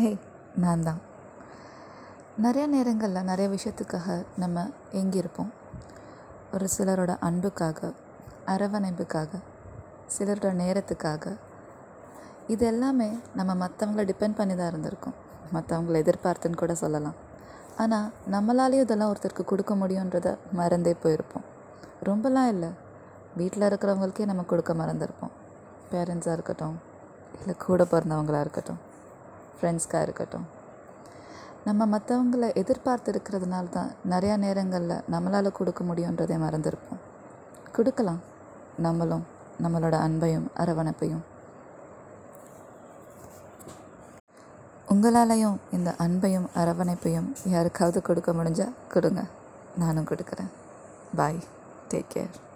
ஹே நான் தான் நிறைய நேரங்களில் நிறைய விஷயத்துக்காக நம்ம ஏங்கியிருப்போம். ஒரு சிலரோட அன்புக்காக அரவணைப்புக்காக சிலரோட நேரத்துக்காக. இது எல்லாமே நம்ம மற்றவங்கள டிபெண்ட் பண்ணி தான் இருந்திருக்கோம். மற்றவங்கள எதிர்பார்த்துன்னு கூட சொல்லலாம். ஆனால் நம்மளாலேயும் இதெல்லாம் ஒருத்தருக்கு கொடுக்க முடியுன்றத மறந்தே போயிருப்போம். ரொம்பலாம் இல்லை. வீட்டில் இருக்கிறவங்களுக்கே நம்ம கொடுக்க மறந்துருப்போம். பேரண்ட்ஸாக இருக்கட்டும் இல்லை கூட பிறந்தவங்களாக இருக்கட்டும். ஃப்ரெண்ட்ஸ்க்காக இருக்கட்டும். நம்ம மற்றவங்கள எதிர்பார்த்து இருக்கிறதுனால தான் நிறையா நேரங்களில் நம்மளால் கொடுக்க முடியுன்றதை மறந்துருப்போம். கொடுக்கலாம். நம்மளும் நம்மளோட அன்பையும் அரவணைப்பையும். உங்களாலையும் இந்த அன்பையும் அரவணைப்பையும் யாருக்காவது கொடுக்க முடிஞ்சால் கொடுங்க. நானும் கொடுக்குறேன். Bye take care